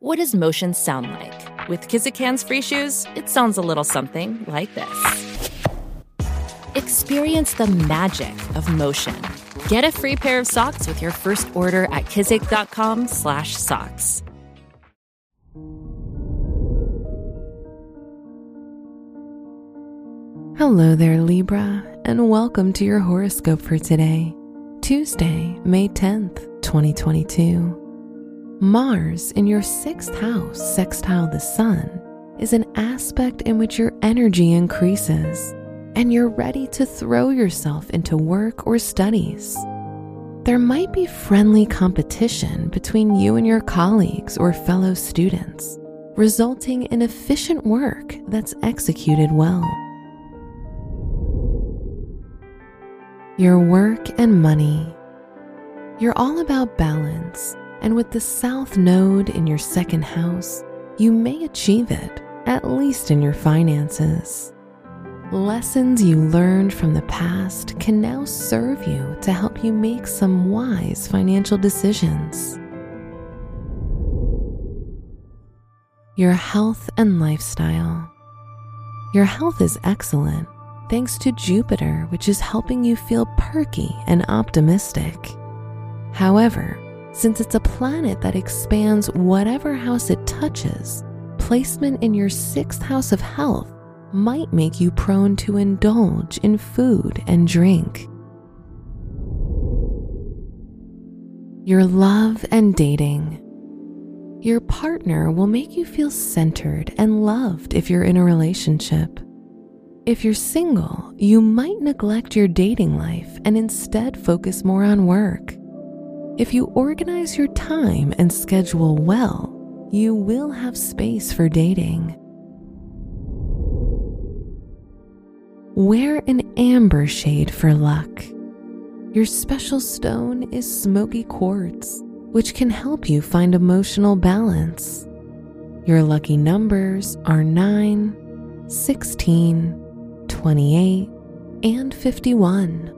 What does motion sound like? With Kizik hands free shoes, it sounds a little something like this. Experience the magic of motion. Get a free pair of socks with your first order at kizik.com/socks. Hello there, Libra, and welcome to your horoscope for today, Tuesday, May 10th, 2022. Mars in your sixth house, sextile the sun, is an aspect in which your energy increases and you're ready to throw yourself into work or studies. There might be friendly competition between you and your colleagues or fellow students, resulting in efficient work that's executed well. Your work and money. You're all about balance, and with the South Node in your second house, you may achieve it, at least in your finances. Lessons you learned from the past can now serve you to help you make some wise financial decisions. Your health and lifestyle. Your health is excellent thanks to Jupiter, which is helping you feel perky and optimistic. However, since it's a planet that expands whatever house it touches, placement in your sixth house of health might make you prone to indulge in food and drink. Your love and dating. Your partner will make you feel centered and loved if you're in a relationship. If you're single, you might neglect your dating life and instead focus more on work. If you organize your time and schedule well, you will have space for dating. Wear an amber shade for luck. Your special stone is smoky quartz, which can help you find emotional balance. Your lucky numbers are 9, 16, 28, and 51.